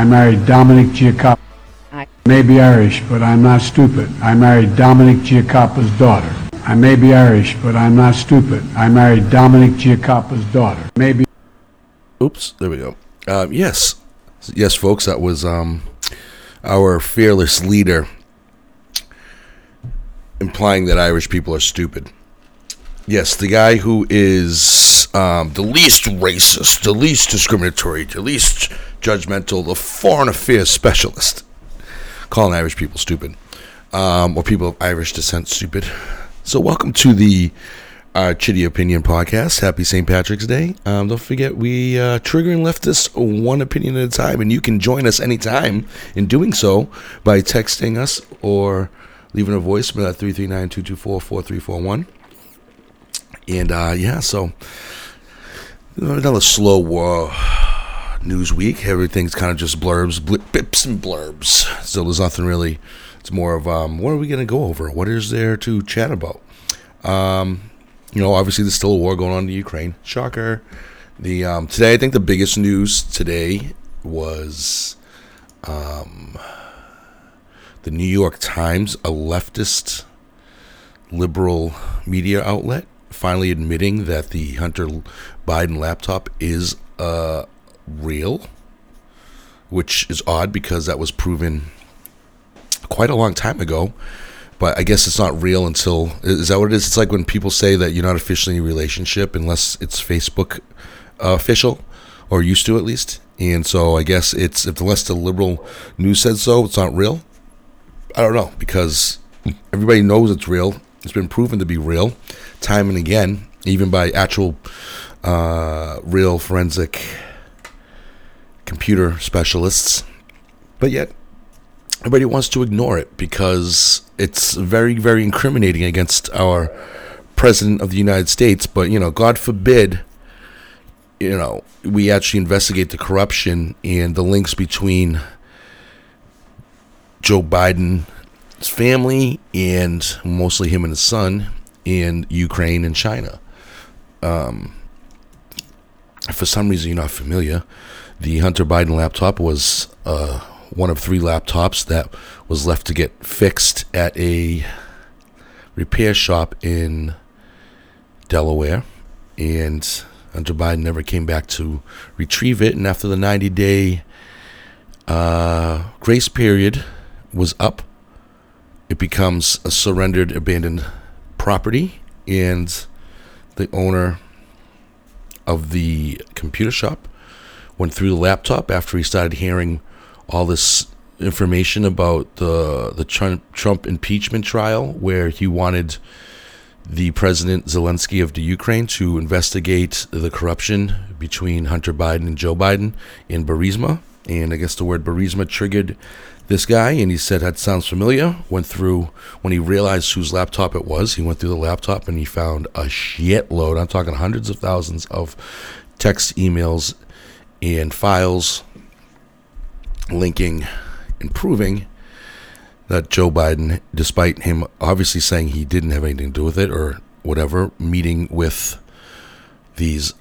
I married Dominic Giacoppa. I- may be Irish, but I'm not stupid. I married Dominic Giacoppa's daughter. I may be Irish, but I'm not stupid. I married Dominic Giacoppa's daughter. Maybe Oops, there we go. Um, yes, yes, folks, that was um, our fearless leader implying that Irish people are stupid. Yes, the guy who is um, the least racist, the least discriminatory, the least judgmental, the foreign affairs specialist, calling Irish people stupid, um, or people of Irish descent stupid. So, welcome to the uh, Chitty Opinion Podcast. Happy St. Patrick's Day. Um, don't forget, we uh, triggering leftists one opinion at a time, and you can join us anytime in doing so by texting us or leaving a voicemail at 339 224 4341. And uh, yeah, so another slow uh, news week. Everything's kind of just blurbs, blip, bips, and blurbs. So there's nothing really. It's more of um, what are we going to go over? What is there to chat about? Um, you know, obviously there's still a war going on in Ukraine. Shocker. The um, today, I think the biggest news today was um, the New York Times, a leftist liberal media outlet, finally admitting that the Hunter Biden laptop is uh, real, which is odd because that was proven quite a long time ago. But I guess it's not real until is that what it is? It's like when people say that you're not officially in a relationship unless it's Facebook uh, official or used to at least. And so I guess it's if unless the liberal news said so, it's not real. I don't know because everybody knows it's real. It's been proven to be real time and again, even by actual uh, real forensic computer specialists. But yet, everybody wants to ignore it because it's very, very incriminating against our president of the United States. But, you know, God forbid, you know, we actually investigate the corruption and the links between Joe Biden's family and mostly him and his son in Ukraine and China. Um, for some reason, you're not familiar. The Hunter Biden laptop was uh, one of three laptops that was left to get fixed at a repair shop in Delaware. And Hunter Biden never came back to retrieve it. And after the 90 day uh, grace period was up, it becomes a surrendered, abandoned property. And the owner of the computer shop went through the laptop after he started hearing all this information about the the Trump, Trump impeachment trial, where he wanted the President Zelensky of the Ukraine to investigate the corruption between Hunter Biden and Joe Biden in Burisma. And I guess the word Burisma triggered this guy, and he said that sounds familiar. Went through when he realized whose laptop it was. He went through the laptop and he found a shitload. I'm talking hundreds of thousands of text, emails, and files linking and proving that Joe Biden, despite him obviously saying he didn't have anything to do with it or whatever, meeting with these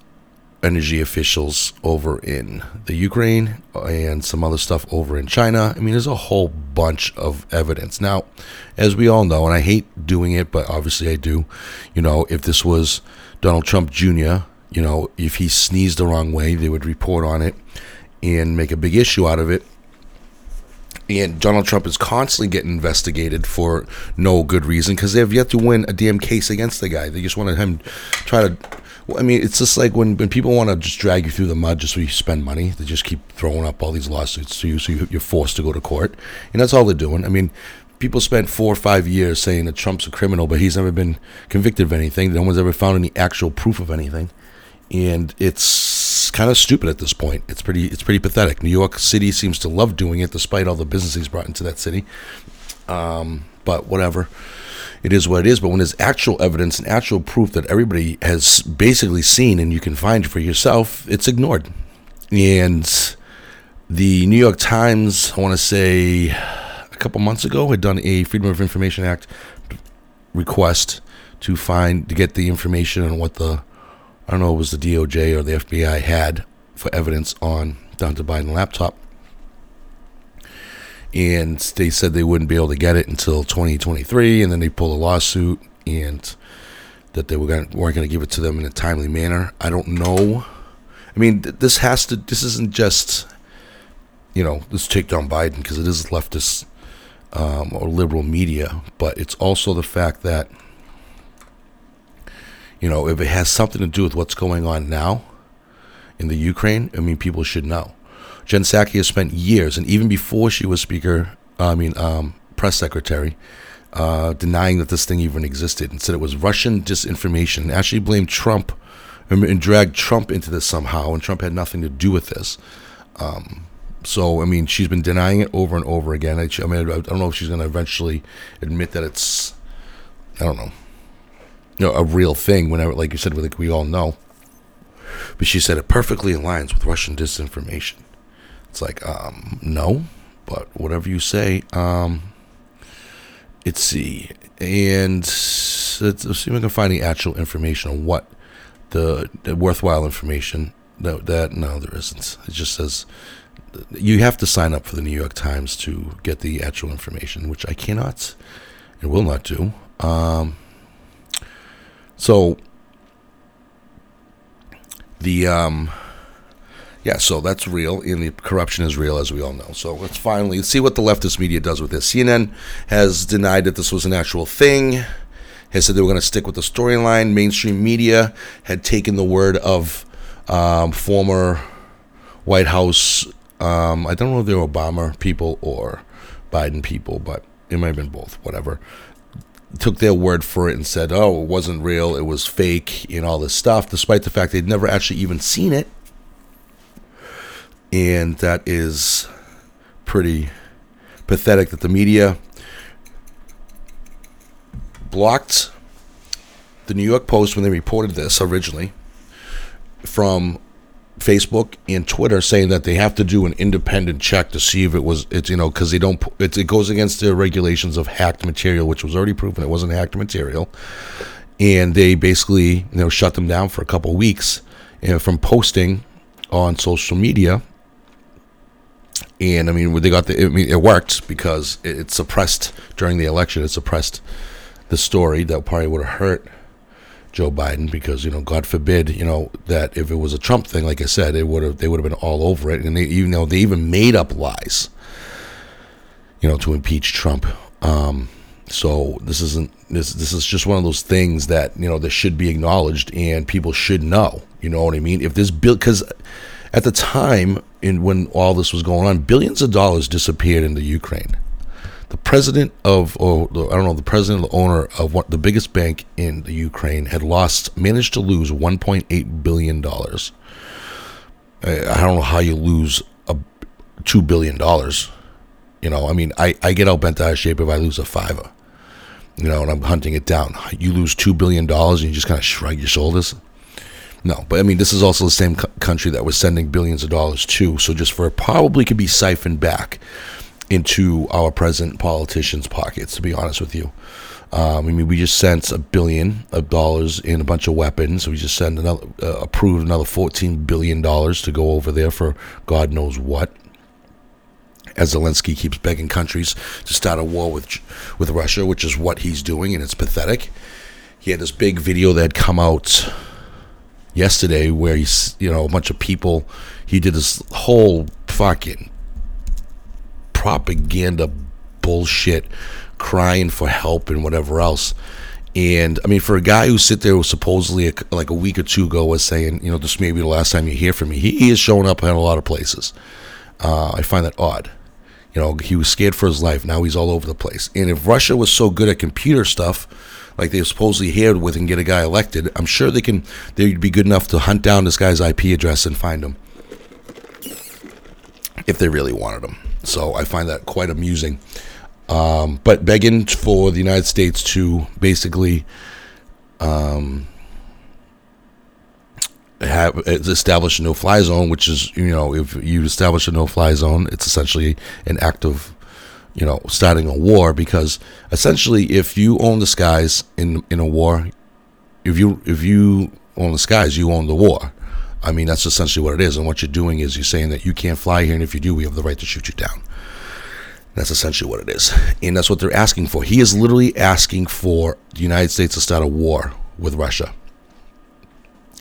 energy officials over in the Ukraine and some other stuff over in China. I mean, there's a whole bunch of evidence. Now, as we all know, and I hate doing it, but obviously I do, you know, if this was Donald Trump Jr., you know, if he sneezed the wrong way, they would report on it and make a big issue out of it. And Donald Trump is constantly getting investigated for no good reason because they have yet to win a damn case against the guy. They just want to him try to. I mean, it's just like when, when people want to just drag you through the mud just so you spend money. They just keep throwing up all these lawsuits to you, so you, you're forced to go to court, and that's all they're doing. I mean, people spent four or five years saying that Trump's a criminal, but he's never been convicted of anything. No one's ever found any actual proof of anything, and it's kind of stupid at this point. It's pretty it's pretty pathetic. New York City seems to love doing it, despite all the business he's brought into that city. Um, but whatever, it is what it is. But when there's actual evidence and actual proof that everybody has basically seen and you can find for yourself, it's ignored. And the New York Times, I want to say a couple months ago, had done a Freedom of Information Act request to find to get the information on what the I don't know, it was the DOJ or the FBI had for evidence on Hunter Biden laptop. and they said they wouldn't be able to get it until 2023, and then they pulled a lawsuit and that they were gonna, weren't going to give it to them in a timely manner. I don't know. I mean, th- this has to. This isn't just, you know, let's take down Biden because it is leftist um, or liberal media, but it's also the fact that, you know, if it has something to do with what's going on now in the Ukraine, I mean, people should know. Jen Psaki has spent years, and even before she was Speaker, I mean, um, press secretary, uh, denying that this thing even existed and said it was Russian disinformation. Actually blamed Trump and, dragged Trump into this somehow, and Trump had nothing to do with this. Um, so, I mean, she's been denying it over and over again. I, I mean, I don't know if she's going to eventually admit that it's, I don't know, know, a real thing. Whenever, like you said, like we all know. But she said it perfectly aligns with Russian disinformation. It's like, um, no, but whatever you say. Um, let's see, and let's, let's see if I can find the actual information on what the, the worthwhile information. That, that no, there isn't. It just says you have to sign up for the New York Times to get the actual information, which I cannot and will not do. Um, so the um, yeah, so that's real, and the corruption is real, as we all know. So let's finally see what the leftist media does with this. CNN has denied that this was an actual thing. Has said they were going to stick with the storyline. Mainstream media had taken the word of um, former White House. Um, I don't know if they're Obama people or Biden people, but it might have been both. Whatever. Took their word for it and said, "Oh, it wasn't real. It was fake," and all this stuff, despite the fact they'd never actually even seen it and that is pretty pathetic that the media blocked the New York Post when they reported this originally from Facebook and Twitter saying that they have to do an independent check to see if it was it's you know because they don't it, it goes against the regulations of hacked material which was already proven it wasn't hacked material and they basically you know shut them down for a couple weeks from posting on social media and I mean, they got the. I mean, it worked because it, suppressed during the election. It suppressed the story that probably would have hurt Joe Biden because you know, God forbid, you know, that if it was a Trump thing, like I said, it would have they would have been all over it, and they even though they even made up lies, you know, to impeach Trump. Um, so this isn't this this is just one of those things that you know that should be acknowledged and people should know. You know what I mean? If this bill because at the time in when all this was going on, billions of dollars disappeared into Ukraine. The president of, or I don't know, the president, the owner of what the biggest bank in the Ukraine had lost, managed to lose 1.8 billion dollars. I, don't know how you lose a two billion dollars. You know, I mean, I, I get all bent out of shape if I lose a fiver. You know, and I'm hunting it down. You lose two billion dollars and you just kind of shrug your shoulders. No, but I mean, this is also the same country that was sending billions of dollars to. So just for probably could be siphoned back into our present politicians' pockets. To be honest with you, um, I mean, we just sent a billion of dollars in a bunch of weapons. We just sent another uh, approved another fourteen billion dollars to go over there for God knows what. As Zelensky keeps begging countries to start a war with with Russia, which is what he's doing, and it's pathetic. He had this big video that had come out yesterday where he's you know a bunch of people he did this whole fucking propaganda bullshit crying for help and whatever else and I mean, for a guy who sit there supposedly a, like a week or two ago was saying, you know, this may be the last time you hear from me. He, he is showing up in a lot of places. Uh, I find that odd. You know, he was scared for his life. Now he's all over the place. And if Russia was so good at computer stuff, like they supposedly here with and get a guy elected, I'm sure they can. They'd be good enough to hunt down this guy's IP address and find him if they really wanted him. So I find that quite amusing. Um, but begging for the United States to basically um, have establish a no-fly zone, which is you know if you establish a no-fly zone, it's essentially an act of you know, starting a war because essentially, if you own the skies in in a war, if you if you own the skies, you own the war. I mean, that's essentially what it is. And what you're doing is you're saying that you can't fly here, and if you do, we have the right to shoot you down. That's essentially what it is. And that's what they're asking for. He is literally asking for the United States to start a war with Russia.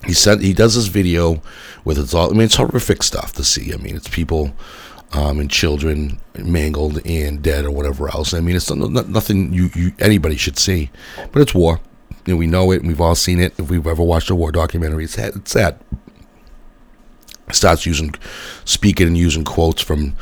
He said he does this video with it's all I mean it's horrific stuff to see. I mean it's people um, and children mangled and dead or whatever else. I mean it's not, nothing you, you anybody should see. But it's war. Know, we know it and we've all seen it. If we've ever watched a war documentary, it's. It's sad. Starts using speaking and using quotes from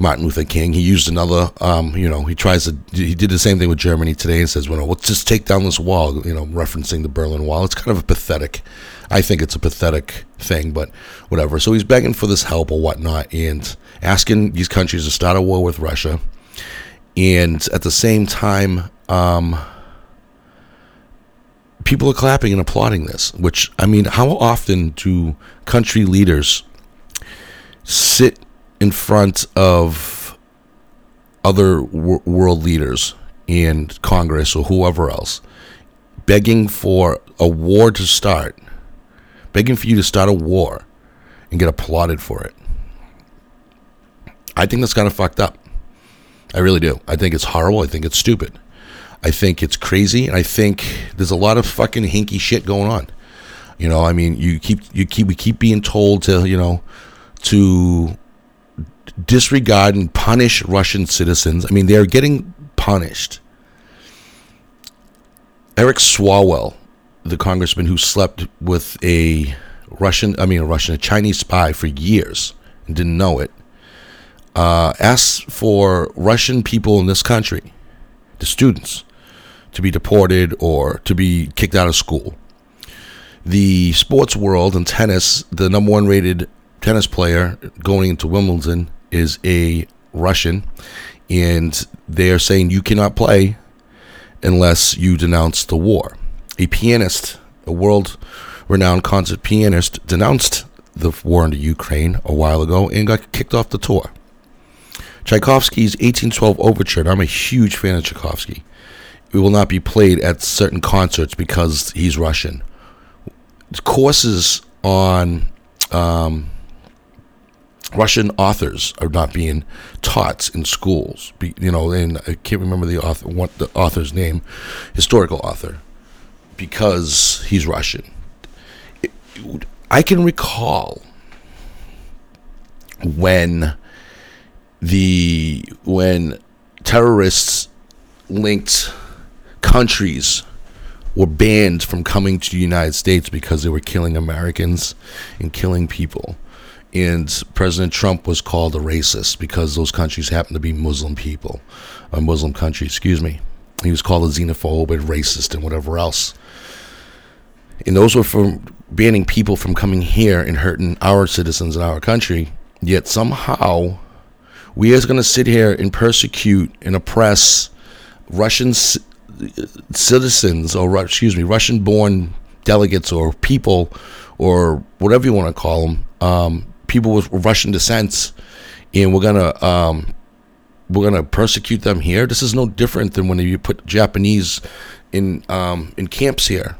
Martin Luther King. He used another, um, you know, he tries to, he did the same thing with Germany today and says, well, let's just take down this wall, you know, referencing the Berlin Wall. It's kind of a pathetic, I think it's a pathetic thing, but whatever. So he's begging for this help or whatnot and asking these countries to start a war with Russia. And at the same time, um, people are clapping and applauding this, which, I mean, how often do country leaders sit in front of other w- world leaders in Congress or whoever else, begging for a war to start, begging for you to start a war and get applauded for it. I think that's kind of fucked up. I really do. I think it's horrible. I think it's stupid. I think it's crazy, and I think there's a lot of fucking hinky shit going on. You know, I mean, you keep you keep we keep being told to you know to disregard and punish Russian citizens. I mean, they're getting punished. Eric Swalwell, the congressman who slept with a Russian, I mean, a Russian, a Chinese spy for years and didn't know it, uh, asked for Russian people in this country, the students, to be deported or to be kicked out of school. The sports world and tennis, the number one rated tennis player going into Wimbledon is a Russian, and they are saying you cannot play unless you denounce the war. A pianist, a world renowned concert pianist, denounced the war into Ukraine a while ago and got kicked off the tour. Tchaikovsky's 1812 Overture, I'm a huge fan of Tchaikovsky, it will not be played at certain concerts because he's Russian. Courses on um, Russian authors are not being taught in schools. Be, you know, and I can't remember the author, what the author's name, historical author, because he's Russian. It, I can recall when the when terrorists linked countries were banned from coming to the United States because they were killing Americans and killing people and President Trump was called a racist because those countries happen to be Muslim people, a Muslim country, excuse me. He was called a xenophobe and racist and whatever else. And those were for banning people from coming here and hurting our citizens in our country. Yet somehow we are going to sit here and persecute and oppress Russian c- citizens or excuse me, Russian-born delegates or people or whatever you want to call them um, people with Russian descent, and we're gonna um, we're gonna persecute them here. This is no different than when you put Japanese in um, in camps here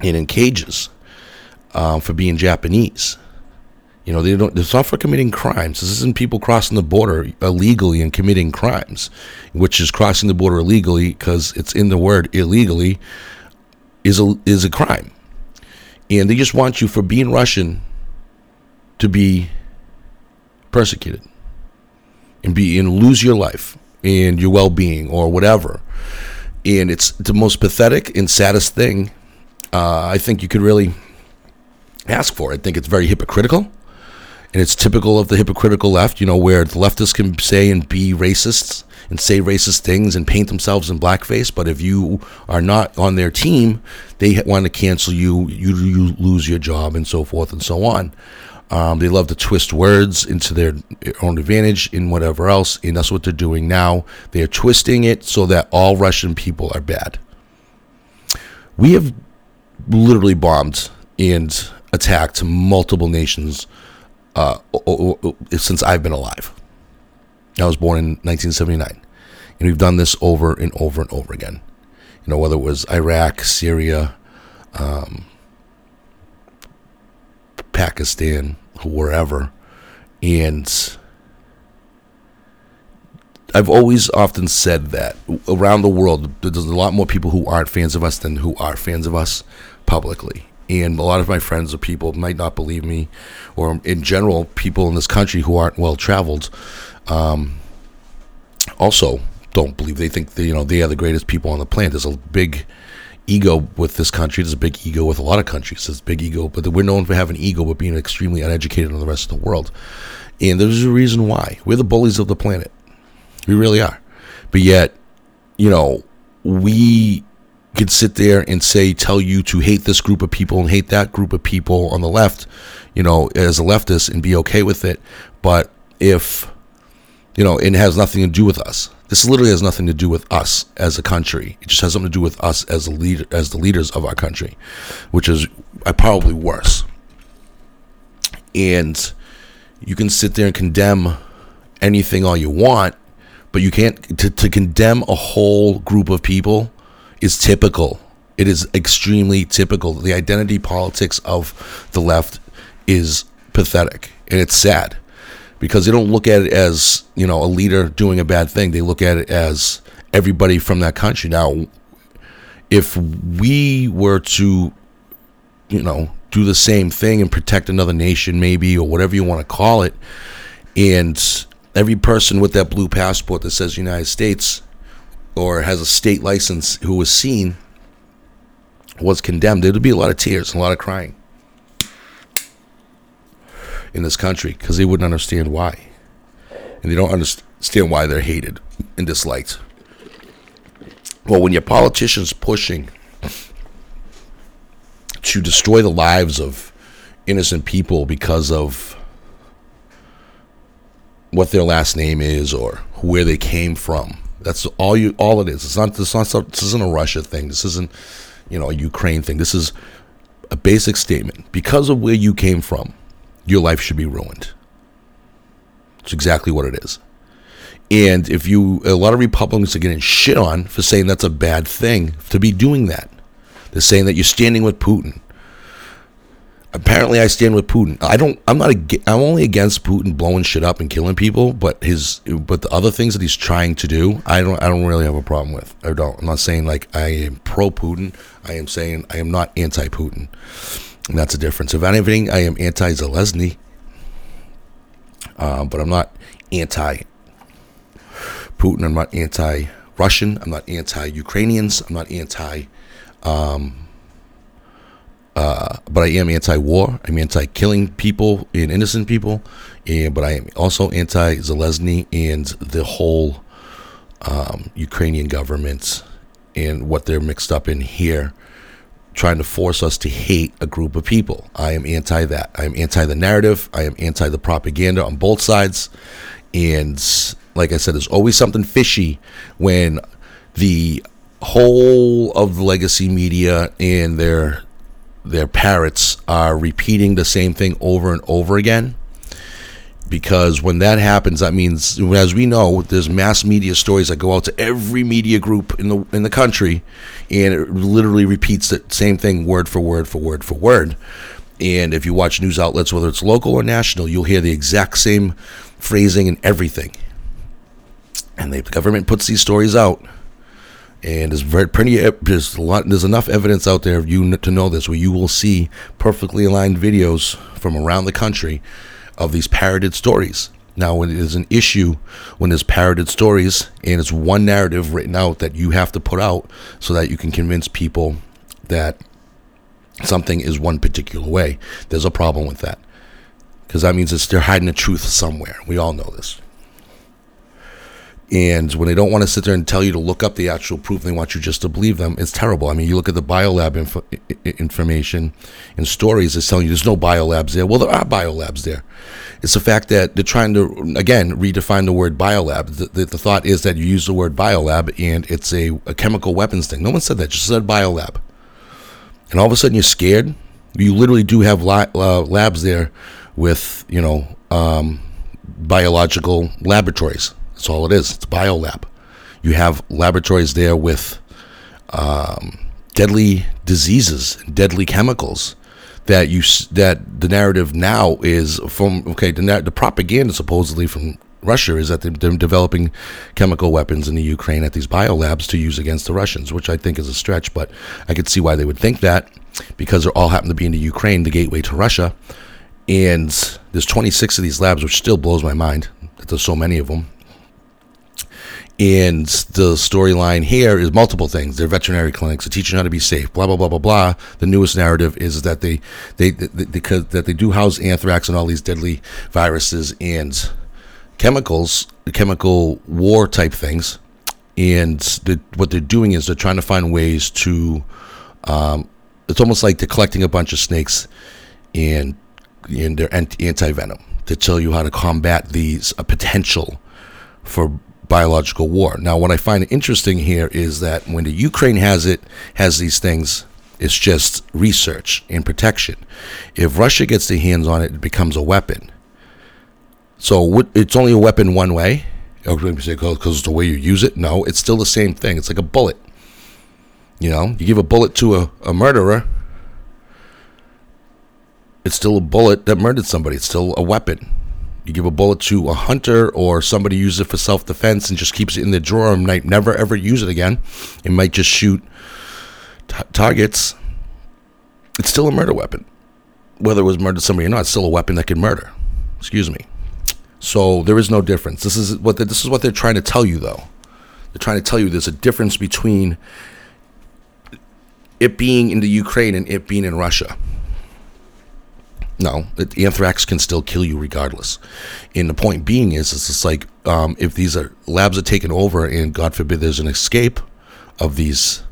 and in cages um, for being Japanese. You know, they don't. It's not for committing crimes. This isn't people crossing the border illegally and committing crimes, which is crossing the border illegally because it's in the word illegally is a is a crime, and they just want you for being Russian to be persecuted and be and lose your life and your well-being or whatever. And it's the most pathetic and saddest thing uh, i think you could really ask for. I think it's very hypocritical. And it's typical of the hypocritical left you know where the leftists can say and be racists and say racist things and paint themselves in blackface. But if you are not on their team they want to cancel you you, you lose your job and so forth and so on um, they love to twist words into their own advantage in whatever else, and that's what they're doing now. They are twisting it so that all Russian people are bad. We have literally bombed and attacked multiple nations uh, since I've been alive. I was born in 1979, and we've done this over and over and over again. You know, whether it was Iraq, Syria, um, Pakistan, wherever, and I've always often said that around the world, there's a lot more people who aren't fans of us than who are fans of us publicly. And a lot of my friends or people might not believe me, or in general, people in this country who aren't well traveled, um, also don't believe. They think you know they are the greatest people on the planet. There's a big ego with this country. There's a big ego with a lot of countries. There's a big ego, but we're known for having ego, but being extremely uneducated on the rest of the world. And there's a reason why. We're the bullies of the planet. We really are. But yet, you know, we could sit there and say, tell you to hate this group of people and hate that group of people on the left, you know, as a leftist and be okay with it. But if, you know, it has nothing to do with us. This literally has nothing to do with us as a country. It just has something to do with us as a leader, as the leaders of our country, which is uh, probably worse. And you can sit there and condemn anything all you want, but you can't to, to condemn a whole group of people is typical. It is extremely typical. The identity politics of the left is pathetic and it's sad because they don't look at it as, you know, a leader doing a bad thing. They look at it as everybody from that country. Now, if we were to, you know, do the same thing and protect another nation, maybe, or whatever you want to call it, and every person with that blue passport that says United States or has a state license who was seen was condemned, there'd be a lot of tears and a lot of crying in this country because they wouldn't understand why. And they don't understand why they're hated and disliked. Well, when your politician's pushing to destroy the lives of innocent people because of what their last name is or where they came from. That's all you all it is. It's not this, not this isn't a Russia thing. This isn't you know a Ukraine thing. This is a basic statement. Because of where you came from, your life should be ruined. It's exactly what it is. And if you a lot of Republicans are getting shit on for saying that's a bad thing to be doing that. They're saying that you're standing with Putin. Apparently, I stand with Putin. I don't. I'm not. I'm only against Putin blowing shit up and killing people. But his. But the other things that he's trying to do, I don't. I don't really have a problem with. I don't. I'm not saying like I am pro Putin. I am saying I am not anti Putin. And that's a difference. If anything, I am anti Zelensky. Uh, but I'm not anti Putin. I'm not anti Russian. I'm not anti Ukrainians. I'm not anti um, uh, but I am anti-war. I'm anti-killing people and innocent people, and but I am also anti-Zelensky and the whole um, Ukrainian government and what they're mixed up in here, trying to force us to hate a group of people. I am anti that. I am anti the narrative. I am anti the propaganda on both sides, and like I said, there's always something fishy when the whole of legacy media and their their parrots are repeating the same thing over and over again because when that happens that means as we know there's mass media stories that go out to every media group in the in the country and it literally repeats the same thing word for word for word for word. And if you watch news outlets whether it's local or national you'll hear the exact same phrasing and everything. And the government puts these stories out and there's very plenty there's a lot there's enough evidence out there you to know this where you will see perfectly aligned videos from around the country of these parroted stories. Now when it is an issue when there's parroted stories and it's one narrative written out that you have to put out so that you can convince people that something is one particular way there's a problem with that. Because that means it's they're hiding the truth somewhere. We all know this and when they don't want to sit there and tell you to look up the actual proof, they want you just to believe them. It's terrible. I mean, you look at the biolab info, information and stories, it's telling you there's no biolabs there. Well, there are biolabs there. It's the fact that they're trying to, again, redefine the word biolab. The, the, the thought is that you use the word biolab and it's a, a chemical weapons thing. No one said that, just said biolab. And all of a sudden you're scared. You literally do have li- uh, labs there with, you know, um, biological laboratories that's all it is. It's biolab. You have laboratories there with um, deadly diseases, deadly chemicals that you that the narrative now is from okay the the propaganda supposedly from Russia is that they're, they're developing chemical weapons in the Ukraine at these biolabs to use against the Russians, which I think is a stretch, but I could see why they would think that because they're all happen to be in the Ukraine, the gateway to Russia. And there's 26 of these labs, which still blows my mind that there's so many of them. And the storyline here is multiple things. They're veterinary clinics. They're teaching how to be safe. Blah blah blah blah blah. The newest narrative is that they they, because that they do house anthrax and all these deadly viruses and chemicals, chemical war type things. And the, what they're doing is they're trying to find ways to. Um, it's almost like they're collecting a bunch of snakes and and they're anti venom to tell you how to combat these a potential for biological war. Now, what I find interesting here is that when the Ukraine has it, has these things, it's just research and protection. If Russia gets their hands on it, it becomes a weapon. So it's only a weapon one way. Because it's the way you use it. No, it's still the same thing. It's like a bullet. You know, you give a bullet to a, a murderer, it's still a bullet that murdered somebody. It's still a weapon. You give a bullet to a hunter or somebody uses it for self defense and just keeps it in the drawer and might never ever use it again. It might just shoot t- targets. It's still a murder weapon. Whether it was murdered somebody or not, it's still a weapon that can murder. Excuse me. So there is no difference. This is what the, this is what they're trying to tell you, though. They're trying to tell you there's a difference between it being in the Ukraine and it being in Russia. No, anthrax can still kill you regardless. And the point being is, it's like um, if these are labs are taken over, and God forbid there's an escape of these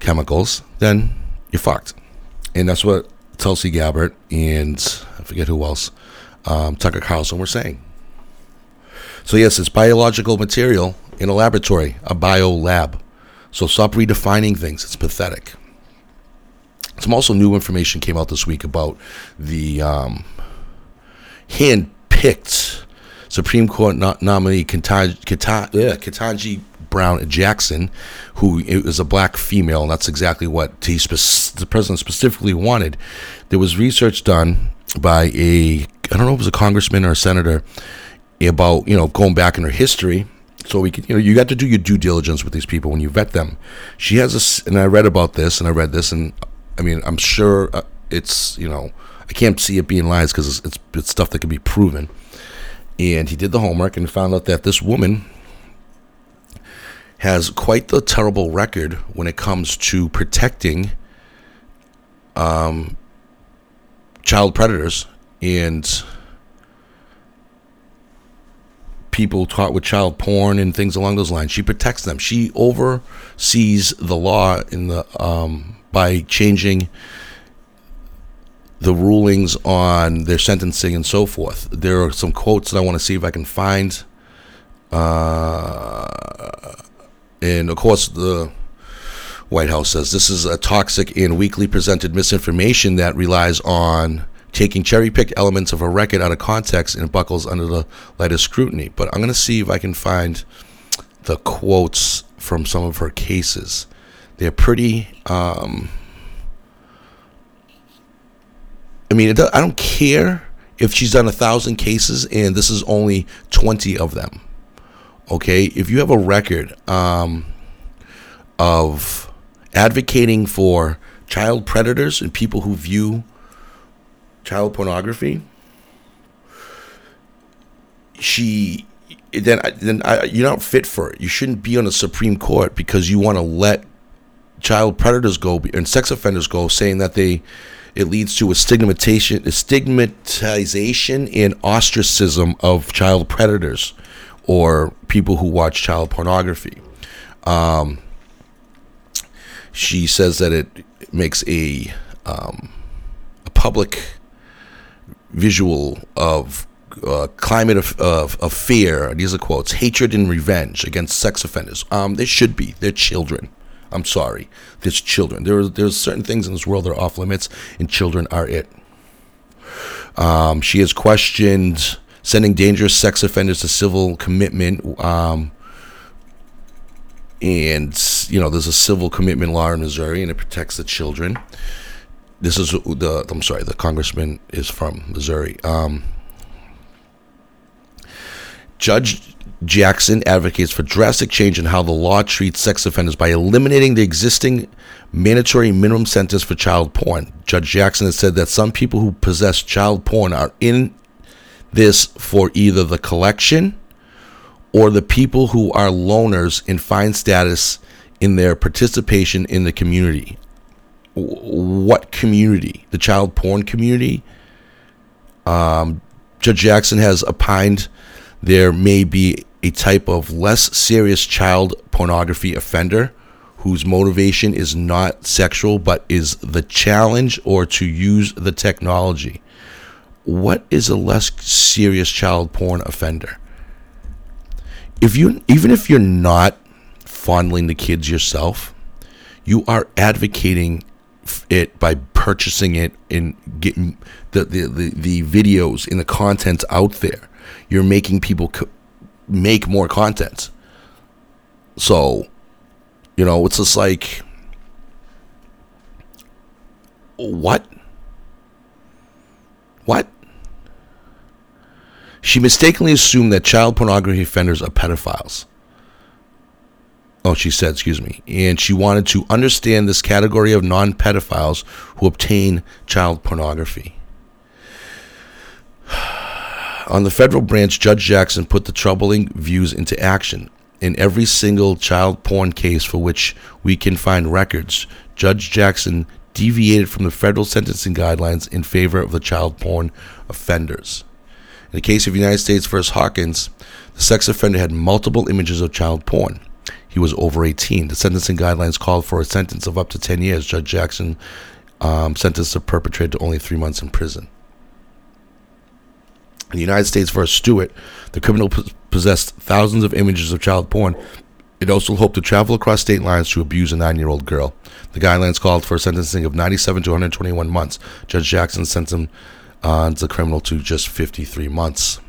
chemicals, then you're fucked. And that's what Tulsi Gabbard and I forget who else, um, Tucker Carlson were saying. So yes, it's biological material in a laboratory, a bio lab. So stop redefining things. It's pathetic. Some also new information came out this week about the um, hand-picked Supreme Court no- nominee Ketanji, Brown Jackson, who is a black female, and that's exactly what spe- the president specifically wanted. There was research done by a I don't know if it was a congressman or a senator about you know going back in her history so we can you know you got to do your due diligence with these people when you vet them she has a and i read about this and i read this and I mean, I'm sure uh, it's you know I can't see it being lies because it's, it's, it's stuff that can be proven. And he did the homework and found out that this woman has quite the terrible record when it comes to protecting um, child predators and people caught with child porn and things along those lines. She protects them. She oversees the law in the um, by changing the rulings on their sentencing and so forth. There are some quotes that I want to see if I can find. Uh, and of course, the White House says this is a toxic and weakly presented misinformation that relies on taking cherry picked elements of a record out of context and buckles under the light of scrutiny. But I'm going to see if I can find the quotes from some of her cases. They're pretty. Um, I mean, I don't care if she's done a thousand cases and this is only 20 of them. Okay, if you have a record um, of advocating for child predators and people who view child pornography, she then then I, you're not fit for it. You shouldn't be on the Supreme Court because you want to let child predators go and sex offenders go, saying that they it leads to a stigmatization, stigmatization and ostracism of child predators or people who watch child pornography. Um, she says that it makes a um, a public visual of uh, climate of, of, of, fear. These are quotes: hatred and revenge against sex offenders. Um, they should be. They're children. I'm sorry. There's children. There are, there's certain things in this world that are off limits, and children are it. Um, she has questioned sending dangerous sex offenders to civil commitment. Um, and, you know, there's a civil commitment law in Missouri, and it protects the children. This is the, I'm sorry, the congressman is from Missouri. Um, Judge Jackson advocates for drastic change in how the law treats sex offenders by eliminating the existing mandatory minimum sentence for child porn. Judge Jackson has said that some people who possess child porn are in this for either the collection or the people who are loners in fine status in their participation in the community. What community? The child porn community? Um, Judge Jackson has opined there may be a type of less serious child pornography offender whose motivation is not sexual but is the challenge or to use the technology. What is a less serious child porn offender? If you even if you're not fondling the kids yourself, you are advocating it by purchasing it and getting the, the, the, the videos and the content out there. You're making people co- make more content. So, you know, it's just like, what? What? She mistakenly assumed that child pornography offenders are pedophiles. Oh, she said, excuse me. And she wanted to understand this category of non pedophiles who obtain child pornography. On the federal branch, Judge Jackson put the troubling views into action. In every single child porn case for which we can find records, Judge Jackson deviated from the federal sentencing guidelines in favor of the child porn offenders. In the case of United States v. Hawkins, the sex offender had multiple images of child porn. He was over 18. The sentencing guidelines called for a sentence of up to 10 years. Judge Jackson um, sentenced the perpetrator to only three months in prison. In the United States v. Stewart, the criminal possessed thousands of images of child porn. It also hoped to travel across state lines to abuse a nine year old girl. The guidelines called for a sentencing of 97 to 121 months. Judge Jackson sent him uh, the criminal to just 53 months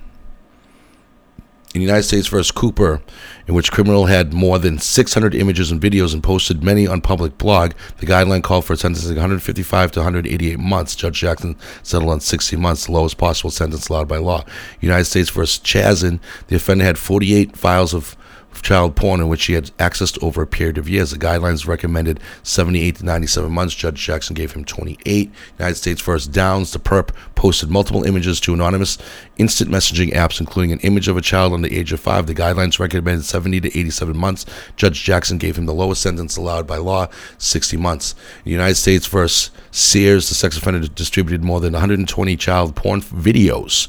in United States versus Cooper, in which criminal had more than 600 images and videos and posted many on public blog, the guideline called for sentencing 155 to 188 months. Judge Jackson settled on 60 months, the lowest possible sentence allowed by law. United States versus Chazen, the offender had 48 files of child porn in which he had accessed over a period of years. The guidelines recommended 78 to 97 months. Judge Jackson gave him 28. United States First Downs, the perp posted multiple images to anonymous instant messaging apps, including an image of a child under the age of five. The guidelines recommended 70 to 87 months. Judge Jackson gave him the lowest sentence allowed by law, 60 months. United States versus Sears, the sex offender distributed more than 120 child porn videos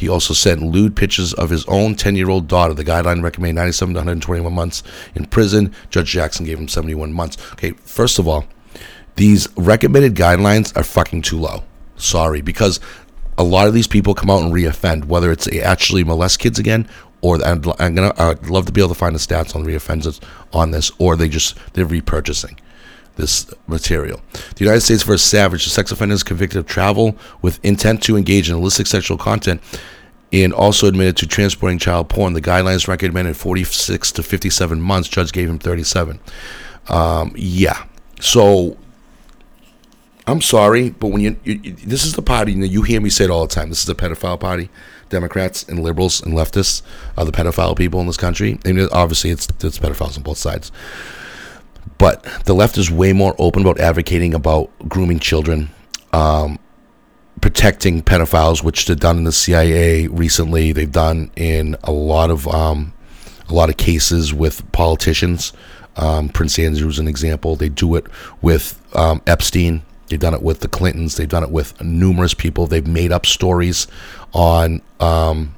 he also sent lewd pictures of his own 10 year old daughter. The guideline recommended 97 to 121 months in prison. Judge Jackson gave him 71 months. Okay, first of all, these recommended guidelines are fucking too low. Sorry, because a lot of these people come out and reoffend, whether it's actually molest kids again or I'm gonna I'd love to be able to find the stats on reoffenders on this, or they just they're repurchasing this material. The United States versus Savage, the sex offender is convicted of travel with intent to engage in illicit sexual content and also admitted to transporting child porn. The guidelines recommended 46 to 57 months. Judge gave him 37. Um, yeah. So I'm sorry, but when you, you, this is the party, you, know, you hear me say it all the time. This is the pedophile party. Democrats and liberals and leftists are the pedophile people in this country. And obviously, it's it's pedophiles on both sides. But the left is way more open about advocating about grooming children, um, protecting pedophiles, which they've done in the CIA recently. They've done in a lot of um, a lot of cases with politicians. Um, Prince Andrew is an example. They do it with um, Epstein. They've done it with the Clintons. They've done it with numerous people. They've made up stories on um,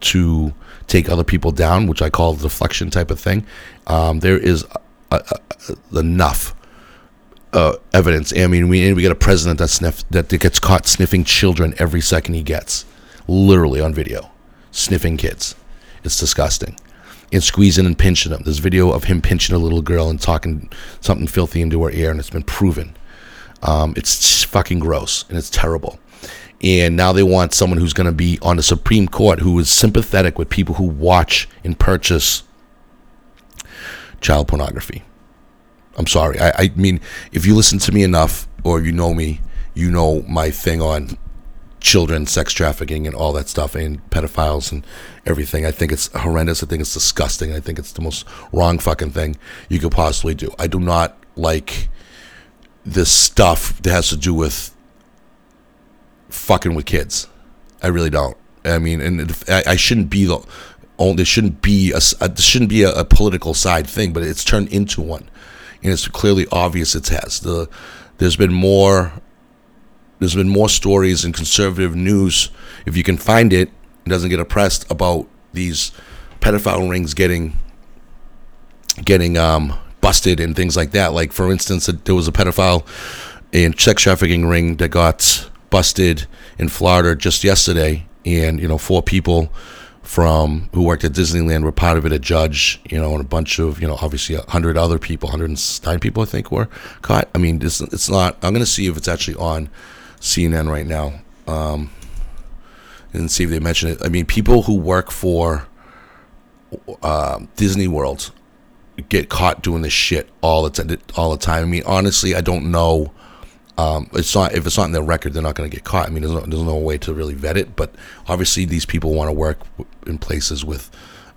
to take other people down, which I call the deflection type of thing. Um, there is uh, uh, enough uh, evidence. I mean, we we got a president that sniff that gets caught sniffing children every second he gets, literally on video, sniffing kids. It's disgusting. And squeezing and pinching them. There's video of him pinching a little girl and talking something filthy into her ear, and it's been proven. Um, it's fucking gross and it's terrible. And now they want someone who's going to be on the Supreme Court who is sympathetic with people who watch and purchase child pornography. I'm sorry. I, I mean, if you listen to me enough or you know me, you know my thing on children, sex trafficking, and all that stuff, and pedophiles and everything. I think it's horrendous. I think it's disgusting. I think it's the most wrong fucking thing you could possibly do. I do not like this stuff that has to do with fucking with kids. I really don't. I mean, and I, I shouldn't be the only. There shouldn't be a, a there shouldn't be a, a, political side thing, but it's turned into one, and it's clearly obvious it has. The there's been more. There's been more stories in conservative news, if you can find it, it doesn't get oppressed about these pedophile rings getting getting um, busted and things like that. Like for instance, there was a pedophile and sex trafficking ring that got busted in Florida just yesterday, and you know four people from who worked at Disneyland were part of it. A judge, you know, and a bunch of you know obviously a hundred other people, 109 people I think were caught. I mean, it's it's not. I'm gonna see if it's actually on CNN right now. Um, and see if they mention it. I mean, people who work for uh, Disney World get caught doing this shit all the. All the time. I mean, honestly, I don't know um, it's not if it's not in their record, they're not going to get caught. I mean, there's no, there's no way to really vet it, but obviously these people want to work in places with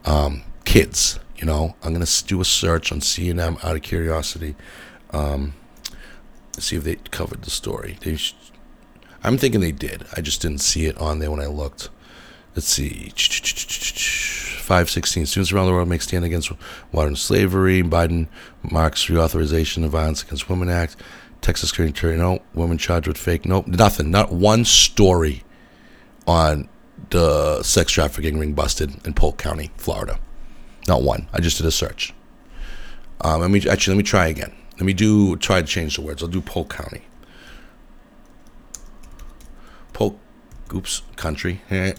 um, kids. You know, I'm going to do a search on CNN out of curiosity, um, see if they covered the story. They, sh- I'm thinking they did. I just didn't see it on there when I looked. Let's see. 516 students around the world make stand against modern slavery. Biden marks reauthorization of Violence Against Women Act. Texas Grand Jury, no. Woman charged with fake, nope. Nothing. Not one story on the sex trafficking ring busted in Polk County, Florida. Not one. I just did a search. Um, let me actually let me try again. Let me do try to change the words. I'll do Polk County. Polk, oops, country, eh,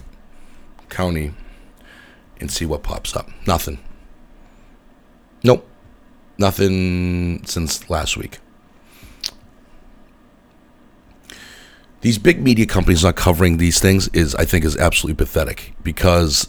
county, and see what pops up. Nothing. Nope. Nothing since last week. These big media companies not covering these things is I think is absolutely pathetic because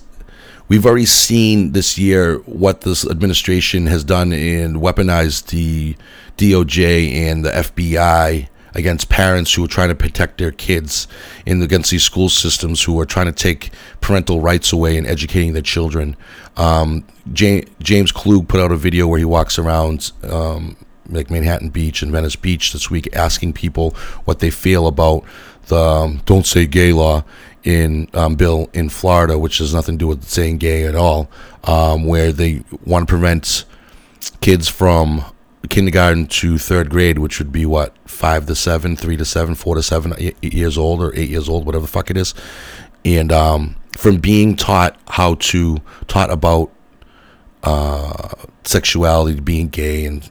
we've already seen this year what this administration has done and weaponized the DOJ and the FBI against parents who are trying to protect their kids and against these school systems who are trying to take parental rights away and educating their children. Um, James Klug put out a video where he walks around um, like Manhattan Beach and Venice Beach this week, asking people what they feel about the um, "Don't Say Gay" law in um, bill in Florida, which has nothing to do with saying gay at all, um, where they want to prevent kids from kindergarten to third grade, which would be what five to seven, three to seven, four to seven years old, or eight years old, whatever the fuck it is, and um, from being taught how to taught about uh, sexuality, being gay, and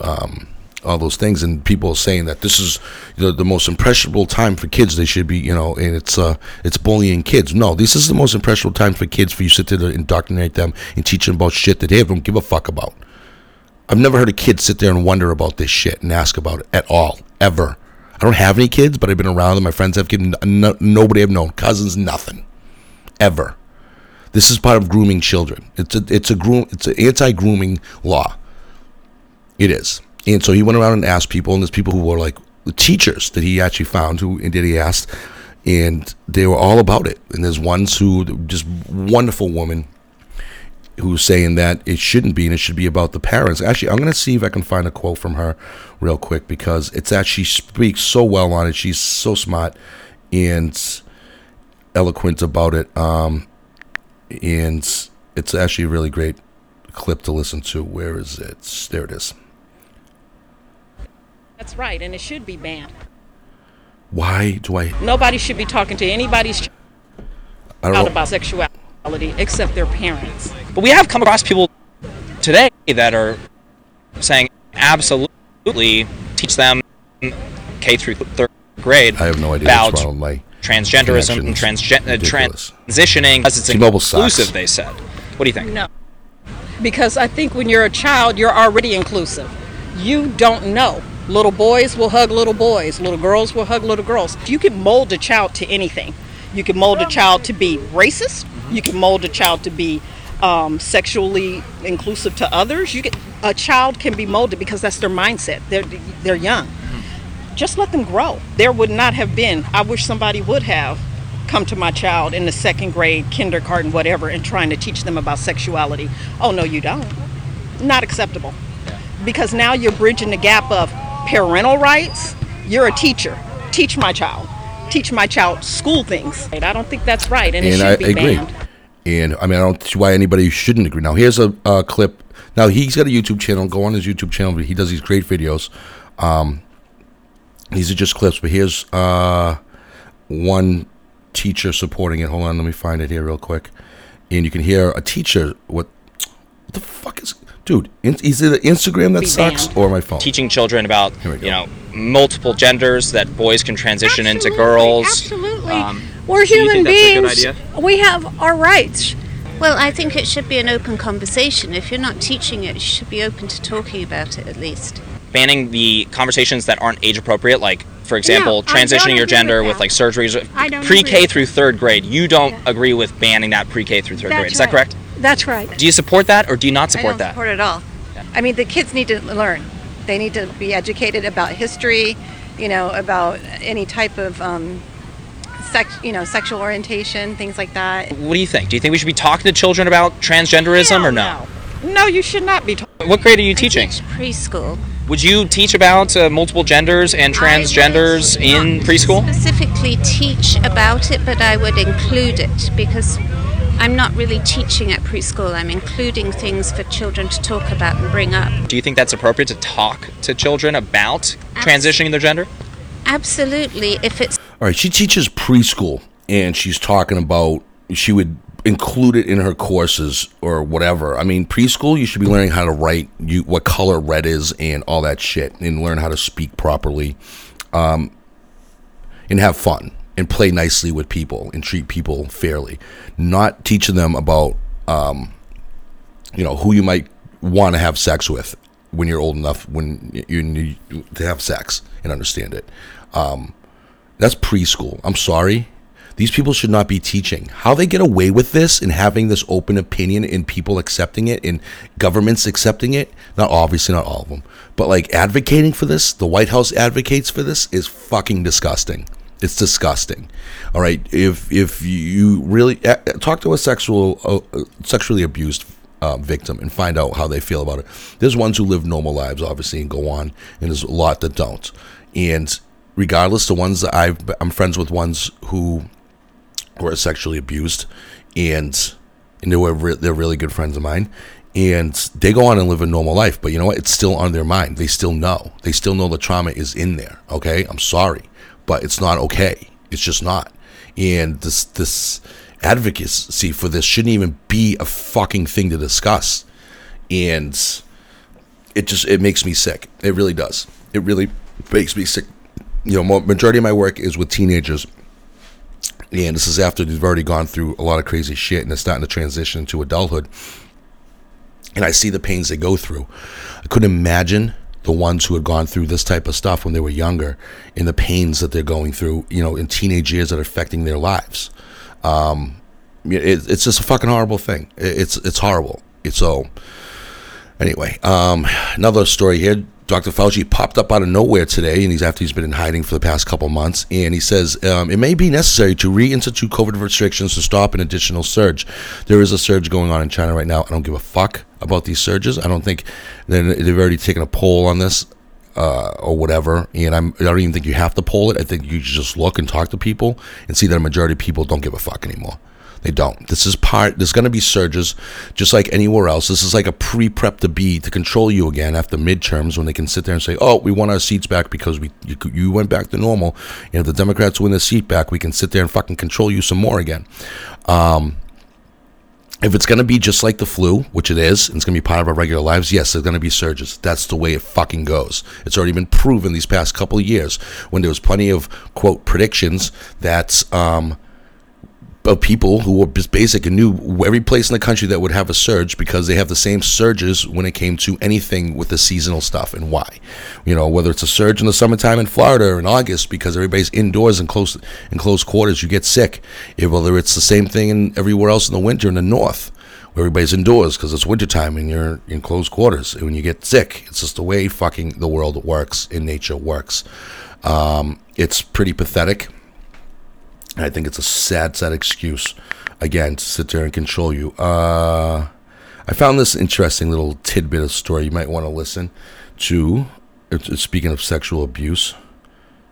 um, all those things, and people saying that this is know, the most impressionable time for kids. They should be, you know, and it's uh, it's bullying kids. No, this is the most impressionable time for kids for you to sit there and indoctrinate them and teach them about shit that they don't give a fuck about. I've never heard a kid sit there and wonder about this shit and ask about it at all, ever. I don't have any kids, but I've been around them. My friends have kids. No, nobody I've known, cousins, nothing, ever. This is part of grooming children. It's a it's a groom it's an anti grooming law. It is. And so he went around and asked people, and there's people who were like teachers that he actually found who and did he asked, and they were all about it. And there's ones who just wonderful woman who's saying that it shouldn't be and it should be about the parents. Actually, I'm going to see if I can find a quote from her real quick because it's actually speaks so well on it. She's so smart and eloquent about it. Um, and it's actually a really great clip to listen to. Where is it? There it is. That's right, and it should be banned. Why do I? Nobody should be talking to anybody's child about sexuality except their parents. But we have come across people today that are saying absolutely teach them K through third grade. I have no idea about what's wrong with my transgenderism and transgen- uh, transitioning as it's T-Mobile inclusive. sucks. They said. What do you think? No, because I think when you're a child, you're already inclusive. You don't know. Little boys will hug little boys. Little girls will hug little girls. You can mold a child to anything. You can mold a child to be racist. You can mold a child to be um, sexually inclusive to others. You can, a child can be molded because that's their mindset. They're they're young. just let them grow. There would not have been, I wish somebody would have come to my child in the second grade, kindergarten, whatever, and trying to teach them about sexuality. Oh, no, you don't. Not acceptable. Because now you're bridging the gap of parental rights. You're a teacher. Teach my child. Teach my child school things. I don't think that's right, and, it should I be agree. banned. And I mean, I don't see why anybody shouldn't agree. Now, here's a, uh clip. Now, he's got a YouTube channel. Go on his YouTube channel. He does these great videos. Um, these are just clips, but here's uh, one teacher supporting it. Hold on, let me find it here real quick. And you can hear a teacher. What, what the fuck is, dude? In, is it Instagram that sucks or my phone? Teaching children about Here we go. you know multiple genders that boys can transition into girls. Absolutely. Um, We're do human think that's a good beings. We have our rights. Well, I think it should be an open conversation. If you're not teaching it, you should be open to talking about it at least. banning the conversations that aren't age appropriate, like for example, I don't transitioning your gender with with like surgeries, I don't pre-K agree. through third grade. You don't Yeah. agree with banning that pre-K through third That's grade. Is that correct? That's right. Do you support that or do you not I support don't that? support it at all. I mean, the kids need to learn. They need to be educated about history, you know, about any type of um, sex, you know, sexual orientation, things like that. What do you think? Do you think we should be talking to children about transgenderism or no? No. No, you should not be. talking. What grade are you teaching? Teach preschool. Would you teach about uh, multiple genders and transgenders I would in not preschool? Specifically teach about it, but I would include it because I'm not really teaching at preschool. I'm including things for children to talk about and bring up. Do you think that's appropriate to talk to children about transitioning their gender? Absolutely, if it's All right, she teaches preschool, and she's talking about she would include it in her courses or whatever. I mean, preschool, you should be learning how to write, you what color red is, and all that shit, and learn how to speak properly, um, and have fun and play nicely with people and treat people fairly. Not teaching them about, um, you know, who you might want to have sex with when you're old enough when you, need to have sex and understand it. Um, that's preschool. I'm sorry. These people should not be teaching. How they get away with this and having this open opinion and people accepting it and governments accepting it, not obviously not all of them, but like advocating for this, the White House advocates for this is fucking disgusting. It's disgusting. All right, if if you really uh, talk to a sexual uh, sexually abused uh, victim and find out how they feel about it. There's ones who live normal lives, obviously, and go on, and there's a lot that don't. And regardless, the ones that I've, I'm friends with ones who were sexually abused, and and they were re- they're really good friends of mine, and they go on and live a normal life. But you know what? It's still on their mind. They still know. They still know the trauma is in there. Okay, I'm sorry, but it's not okay. It's just not. And this this advocacy for this shouldn't even be a fucking thing to discuss. And it just it makes me sick. It really does. It really makes me sick. You know, majority of my work is with teenagers, and this is after they've already gone through a lot of crazy shit and they're starting to transition into adulthood. And I see the pains they go through. I couldn't imagine the ones who had gone through this type of stuff when they were younger and the pains that they're going through, you know, in teenage years that are affecting their lives. Um, it, it's just a fucking horrible thing. It, it's it's horrible. It's so. Anyway, um, another story here. Dr. Fauci popped up out of nowhere today, and he's after he's been in hiding for the past couple months. And he says um, it may be necessary to reinstitute COVID restrictions to stop an additional surge. There is a surge going on in China right now. I don't give a fuck about these surges. I don't think they've already taken a poll on this uh, or whatever. And I'm, I don't even think you have to poll it. I think you just look and talk to people and see that a majority of people don't give a fuck anymore. They don't. This is part. There's going to be surges, just like anywhere else. This is like a pre-prep to be to control you again after midterms when they can sit there and say, "Oh, we want our seats back because we you, you went back to normal." And if the Democrats win the seat back, we can sit there and fucking control you some more again. Um, if it's going to be just like the flu, which it is, and it's going to be part of our regular lives, yes, there's going to be surges. That's the way it fucking goes. It's already been proven these past couple of years when there was plenty of quote predictions that um, of people who were just basic and knew every place in the country that would have a surge because they have the same surges when it came to anything with the seasonal stuff and why. You know, whether it's a surge in the summertime in Florida or in August because everybody's indoors in close in close quarters, you get sick. Whether it's the same thing in everywhere else in the winter in the north. Where everybody's indoors because it's wintertime and you're in close quarters. And when you get sick, it's just the way fucking the world works and nature works. Um, it's pretty pathetic. I think it's a sad, sad excuse, again, to sit there and control you. Uh, I found this interesting little tidbit of story you might want to listen to. Speaking of sexual abuse.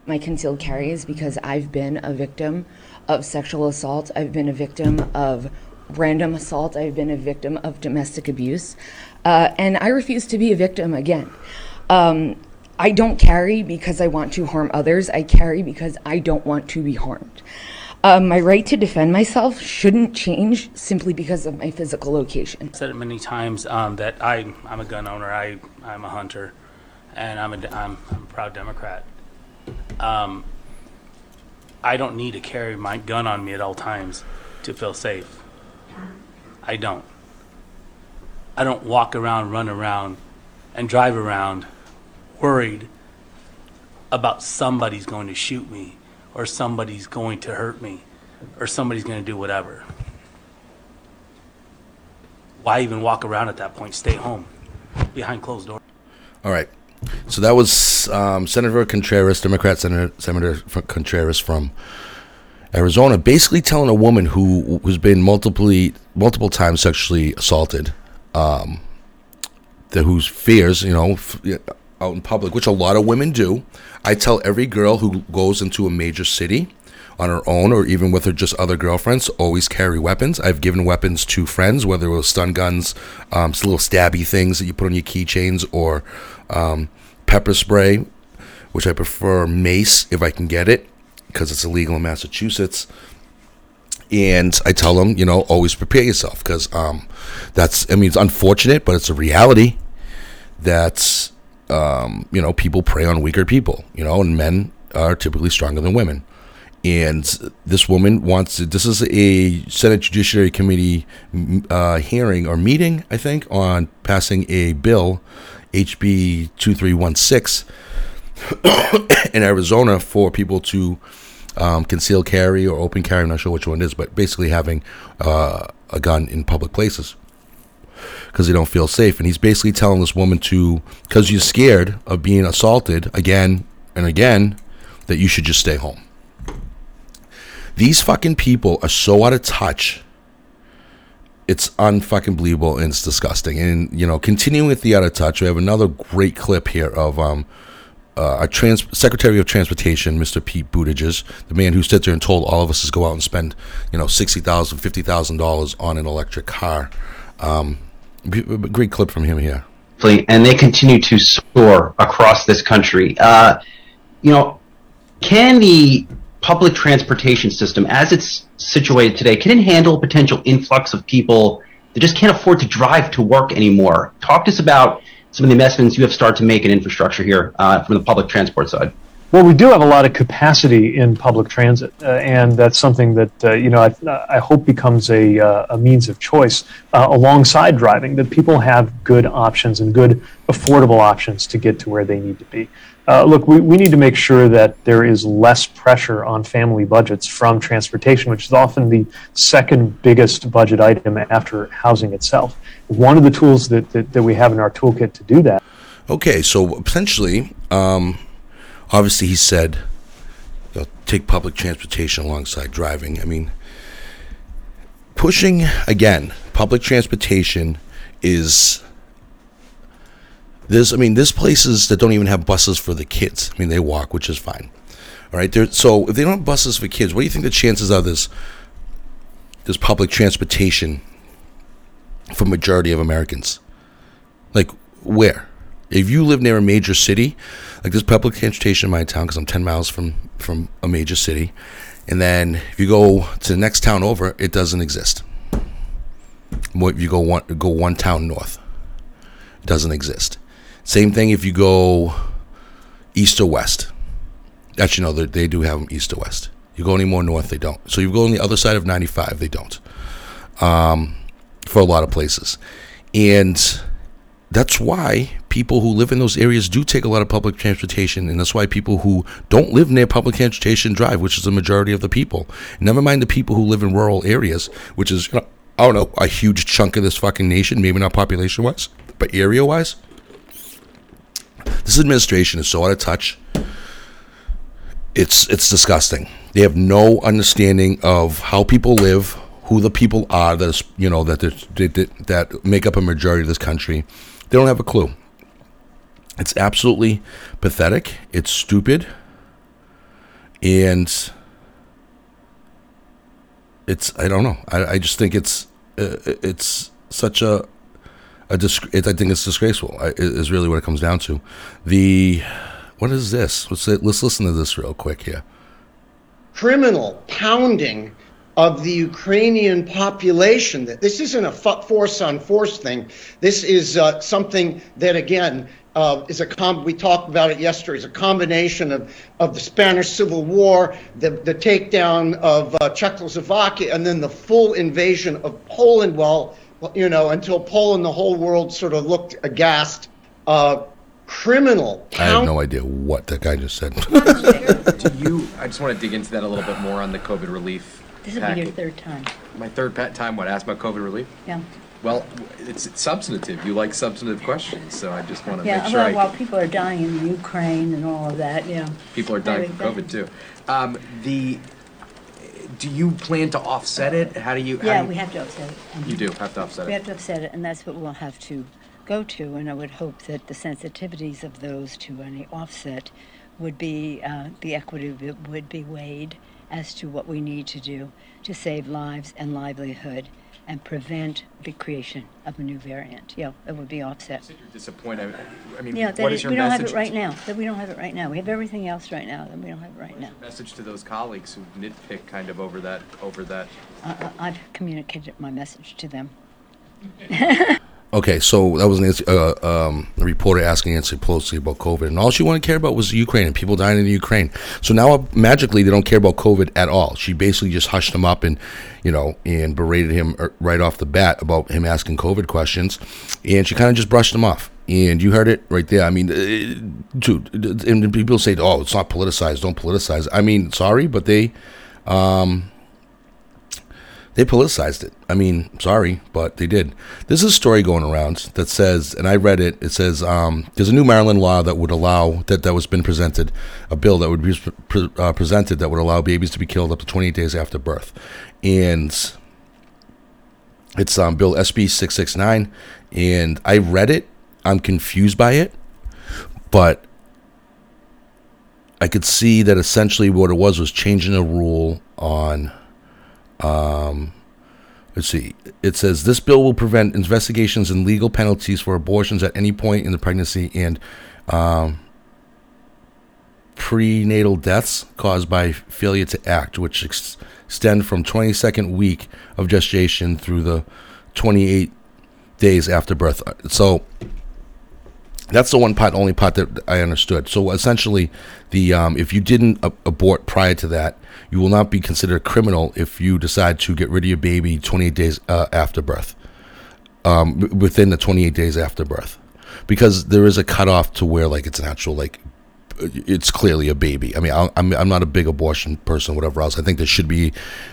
my concealed carry is because I've been a victim of sexual assault. I've been a victim of random assault. I've been a victim of domestic abuse. Uh, and I refuse to be a victim again. Um, I don't carry because I want to harm others. I carry because I don't want to be harmed. Uh, my right to defend myself shouldn't change simply because of my physical location. I've said it many times um, that I, I'm a gun owner, I, I'm a hunter, and I'm a, I'm, I'm a proud Democrat. Um, I don't need to carry my gun on me at all times to feel safe. I don't. I don't walk around, run around, and drive around worried about somebody's going to shoot me or somebody's going to hurt me or somebody's going to do whatever why even walk around at that point? Stay home behind closed doors. All right. So that was um, Senator Contreras, Democrat Senator, Senator Contreras from Arizona, basically telling a woman who who's been multiple multiple times sexually assaulted, um, that whose fears, you know, f- out in public, which a lot of women do. I tell every girl who goes into a major city on her own or even with her just other girlfriends always carry weapons. I've given weapons to friends whether it was stun guns um, little stabby things that you put on your keychains or um, pepper spray which i prefer mace if i can get it because it's illegal in massachusetts. And i tell them you know always prepare yourself because um, that's i mean it's unfortunate but it's a reality that um, you know people prey on weaker people you know and men are typically stronger than women and this woman wants to, this is a Senate Judiciary Committee uh, hearing or meeting, I think, on passing a bill, HB 2316, in Arizona for people to um, conceal carry or open carry. I'm not sure which one it is, but basically having uh, a gun in public places because they don't feel safe. And he's basically telling this woman to, because you're scared of being assaulted again and again, that you should just stay home. These fucking people are so out of touch. It's unfucking believable and it's disgusting. And you know, continuing with the out of touch, we have another great clip here of um, uh, our trans- Secretary of Transportation, Mr. Pete Buttigieg, the man who stood there and told all of us to go out and spend, you know, sixty thousand, fifty thousand dollars $50,000 on an electric car. Um, great clip from him here. and they continue to soar across this country. Uh, you know, can the public transportation system, as it's situated today, can it handle a potential influx of people that just can't afford to drive to work anymore? Talk to us about some of the investments you have started to make in infrastructure here uh, from the public transport side. Well, we do have a lot of capacity in public transit, uh, and that's something that uh, you know I, I, hope becomes a, uh, a means of choice uh, alongside driving. That people have good options and good affordable options to get to where they need to be. Uh, look, we, we need to make sure that there is less pressure on family budgets from transportation, which is often the second biggest budget item after housing itself. One of the tools that, that, that we have in our toolkit to do that. Okay, so potentially. Um obviously he said you know, take public transportation alongside driving. I mean, pushing again, public transportation is there's I mean, there's places that don't even have buses for the kids. I mean, they walk, which is fine. All right, there. So if they don't have buses for kids, what do you think the chances are this this public transportation for majority of Americans? Like where? If you live near a major city, like there's public transportation in my town because I'm 10 miles from from a major city, and then if you go to the next town over, it doesn't exist. If you go one go one town north, it doesn't exist. Same thing if you go east or west. Actually, no, they, they do have them east or west. You go any more north, they don't. So you go on the other side of 95, they don't. Um, for a lot of places, and that's why people who live in those areas do take a lot of public transportation, and that's why people who don't live near public transportation drive, which is the majority of the people. Never mind the people who live in rural areas, which is, you know, I don't know, a huge chunk of this fucking nation, maybe not population wise, but area wise. This administration is so out of touch. it's it's disgusting. They have no understanding of how people live, who the people are that you know that that that make up a majority of this country. They don't have a clue. It's absolutely pathetic. It's stupid, and it's I don't know. I, I just think it's uh, it's such a a I think it's disgraceful. Is really what it comes down to. The what is this? Let's let's listen to this real quick here. Criminal pounding of the Ukrainian population. That this isn't a force on force thing. This is uh, something that again uh, is a com- we talked about it yesterday. It's a combination of, of the Spanish Civil War, the, the takedown of uh, Czechoslovakia, and then the full invasion of Poland. Well, you know, until Poland, the whole world sort of looked aghast. Uh, criminal. I have no idea what that guy just said. Do you? I just want to dig into that a little bit more on the COVID relief. This will be your third time. My third pat time. What? Ask about COVID relief. Yeah. Well, it's, it's substantive. You like substantive questions, so I just want to Yeah, make sure. well, I, while people are dying in Ukraine and all of that, yeah. people are dying from COVID too. Um, the do you plan to offset it? How do you? how Yeah, do you- we have to offset it. Mhm. You do have to offset We it. have to offset it, and that's what we'll have to go to, and I would hope that the sensitivities of those to any offset would be, uh, the equity of it would be weighed as to what we need to do to save lives and livelihood and prevent the creation of a new variant. Yeah, it would be offset. You're disappointed. I mean, Yeah, that what is, is your we don't have it right now, that we don't have it right now. We have everything else right now, and we don't have it right now. Message to those colleagues who nitpick kind of over that over that. I, I- I've communicated my message to them. Okay, so that was uh, um, a reporter asking Nancy Pelosi about COVID, and all she wanted to care about was Ukraine and people dying in the Ukraine. So now uh, magically they don't care about COVID at all. She basically just hushed him up and, you know, and berated him uh, right off the bat about him asking COVID questions, and she kind of just brushed him off. And you heard it right there. I mean, uh, dude, and people say, "Oh, it's not politicized. Don't politicize." I mean, sorry, but they, um, they politicized it. I mean, sorry, but they did. There's a story going around that says, and I read it. It says um, there's a new Maryland law that would allow that that was been presented, a bill that would be pre- uh, presented that would allow babies to be killed up to 28 days after birth, and it's um, Bill SB 669. And I read it. I'm confused by it, but I could see that essentially what it was was changing a rule on. Um, let's see. It says this bill will prevent investigations and legal penalties for abortions at any point in the pregnancy and um, prenatal deaths caused by failure to act, which ex- extend from 22nd week of gestation through the 28 days after birth. So that's the one part, only part that I understood. So essentially, the um, if you didn't a- abort prior to that, you will not be considered a criminal if you decide to get rid of your baby 28 days uh, after birth, um, within the 28 days after birth, because there is a cutoff to where like it's an actual like it's clearly a baby. I mean, I'm I'm not a big abortion person, whatever else. I think there should be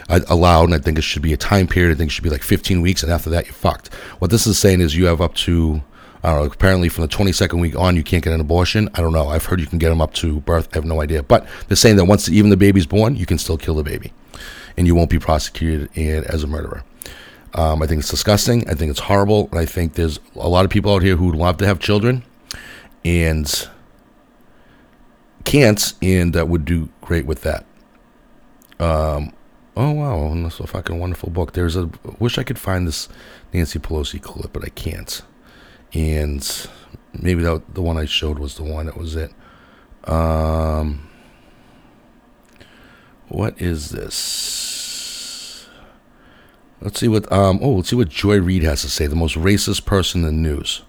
allowed, and I think it should be a time period. I think it should be like 15 weeks, and after that, you're fucked. What this is saying is you have up to I don't know. Apparently, from the 22nd week on, you can't get an abortion. I don't know. I've heard you can get them up to birth. I have no idea. But they're saying that once even the baby's born, you can still kill the baby, and you won't be prosecuted as a murderer. Um, I think it's disgusting. I think it's horrible, and I think there's a lot of people out here who would love to have children, and can't, and that would do great with that. Um, oh wow, that's a fucking wonderful book. There's a wish I could find this Nancy Pelosi clip, but I can't. And maybe that the one I showed was the one that was it. Um, what is this? Let's see what um oh let's see what Joy Reid has to say. The most racist person in the news.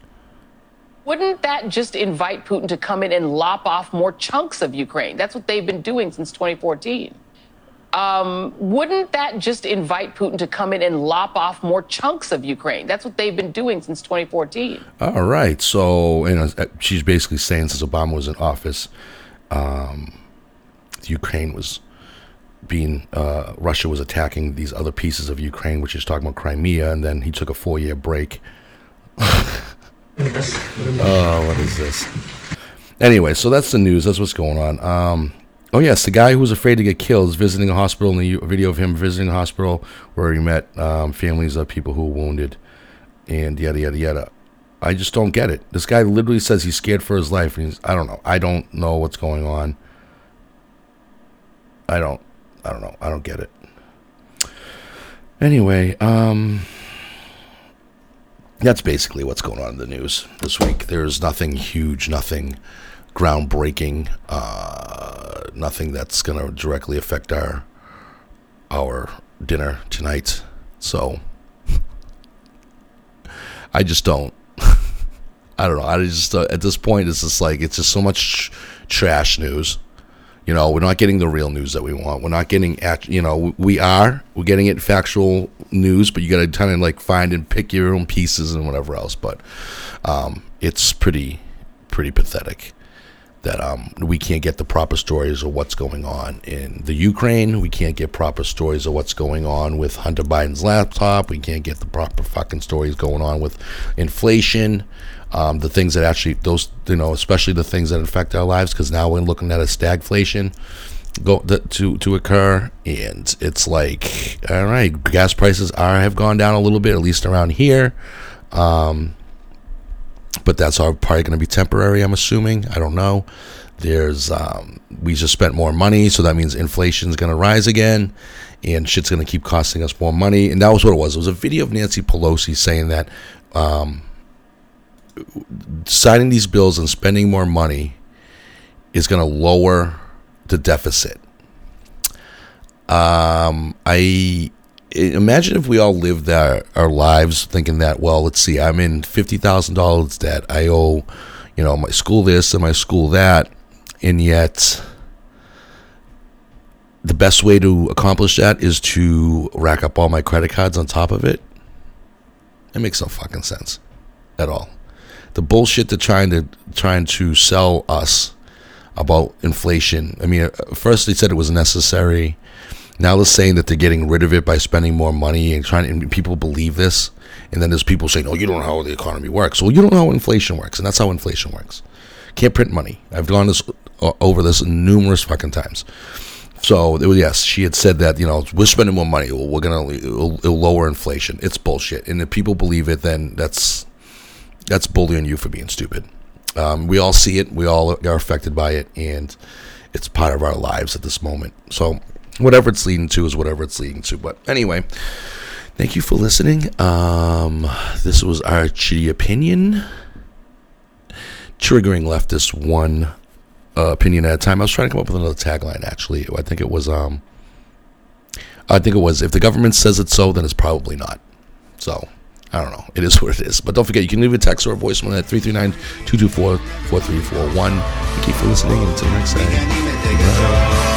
Wouldn't that just invite Putin to come in and lop off more chunks of Ukraine? That's what they've been doing since 2014. Um, wouldn't that just invite Putin to come in and lop off more chunks of Ukraine? That's what they've been doing since 2014. All right. So, you know, uh, she's basically saying since Obama was in office, um, Ukraine was being, uh, Russia was attacking these other pieces of Ukraine, which is talking about Crimea, and then he took a four year break. oh, what is this? Anyway, so that's the news. That's what's going on. Um, Oh yes, the guy who was afraid to get killed is visiting a hospital. In the video of him visiting a hospital where he met um, families of people who were wounded, and yada yada yada. I just don't get it. This guy literally says he's scared for his life, and he's I don't know. I don't know what's going on. I don't. I don't know. I don't get it. Anyway, um, that's basically what's going on in the news this week. There's nothing huge, nothing groundbreaking, uh, nothing that's going to directly affect our our dinner tonight. So I just don't. I don't know. I just uh, at this point it's just like it's just so much trash news. You know, we're not getting the real news that we want. We're not getting, act, you know, we are. We're getting it factual news, but you got to kind of like find and pick your own pieces and whatever else. But um, it's pretty, pretty pathetic that um, we can't get the proper stories of what's going on in the Ukraine. We can't get proper stories of what's going on with Hunter Biden's laptop. We can't get the proper fucking stories going on with inflation um, the things that actually those you know especially the things that affect our lives because now we're looking at a stagflation go to to occur and it's like all right gas prices are have gone down a little bit at least around here um, but that's all probably going to be temporary i'm assuming i don't know there's um, we just spent more money so that means inflation is going to rise again and shit's going to keep costing us more money and that was what it was it was a video of nancy pelosi saying that um, signing these bills and spending more money is going to lower the deficit. Um, I imagine if we all lived our, our lives thinking that, well, let's see, I'm in $50,000 debt. I owe, you know, my school this and my school that. And yet, the best way to accomplish that is to rack up all my credit cards on top of it. It makes no fucking sense at all the bullshit they're trying to trying to sell us about inflation. I mean, uh, first they said it was necessary. Now they're saying that they're getting rid of it by spending more money and trying. And people believe this, and then there's people saying, "Oh, you don't know how the economy works." Well, you don't know how inflation works, and that's how inflation works. Can't print money. I've gone this over this numerous fucking times. So yes, she had said that you know we're spending more money. Well, we're gonna it'll, it'll lower inflation. It's bullshit, and if people believe it, then that's that's bullying you for being stupid. Um, we all see it. We all are affected by it, and it's part of our lives at this moment. So, whatever it's leading to is whatever it's leading to. But anyway, thank you for listening. Um, this was our shitty opinion, triggering leftist one uh, opinion at a time. I was trying to come up with another tagline. Actually, I think it was. Um, I think it was. If the government says it's so, then it's probably not. So. I don't know. It is what it is. But don't forget, you can leave a text or a voicemail at 339 224 4341. Thank you for listening. Until next time.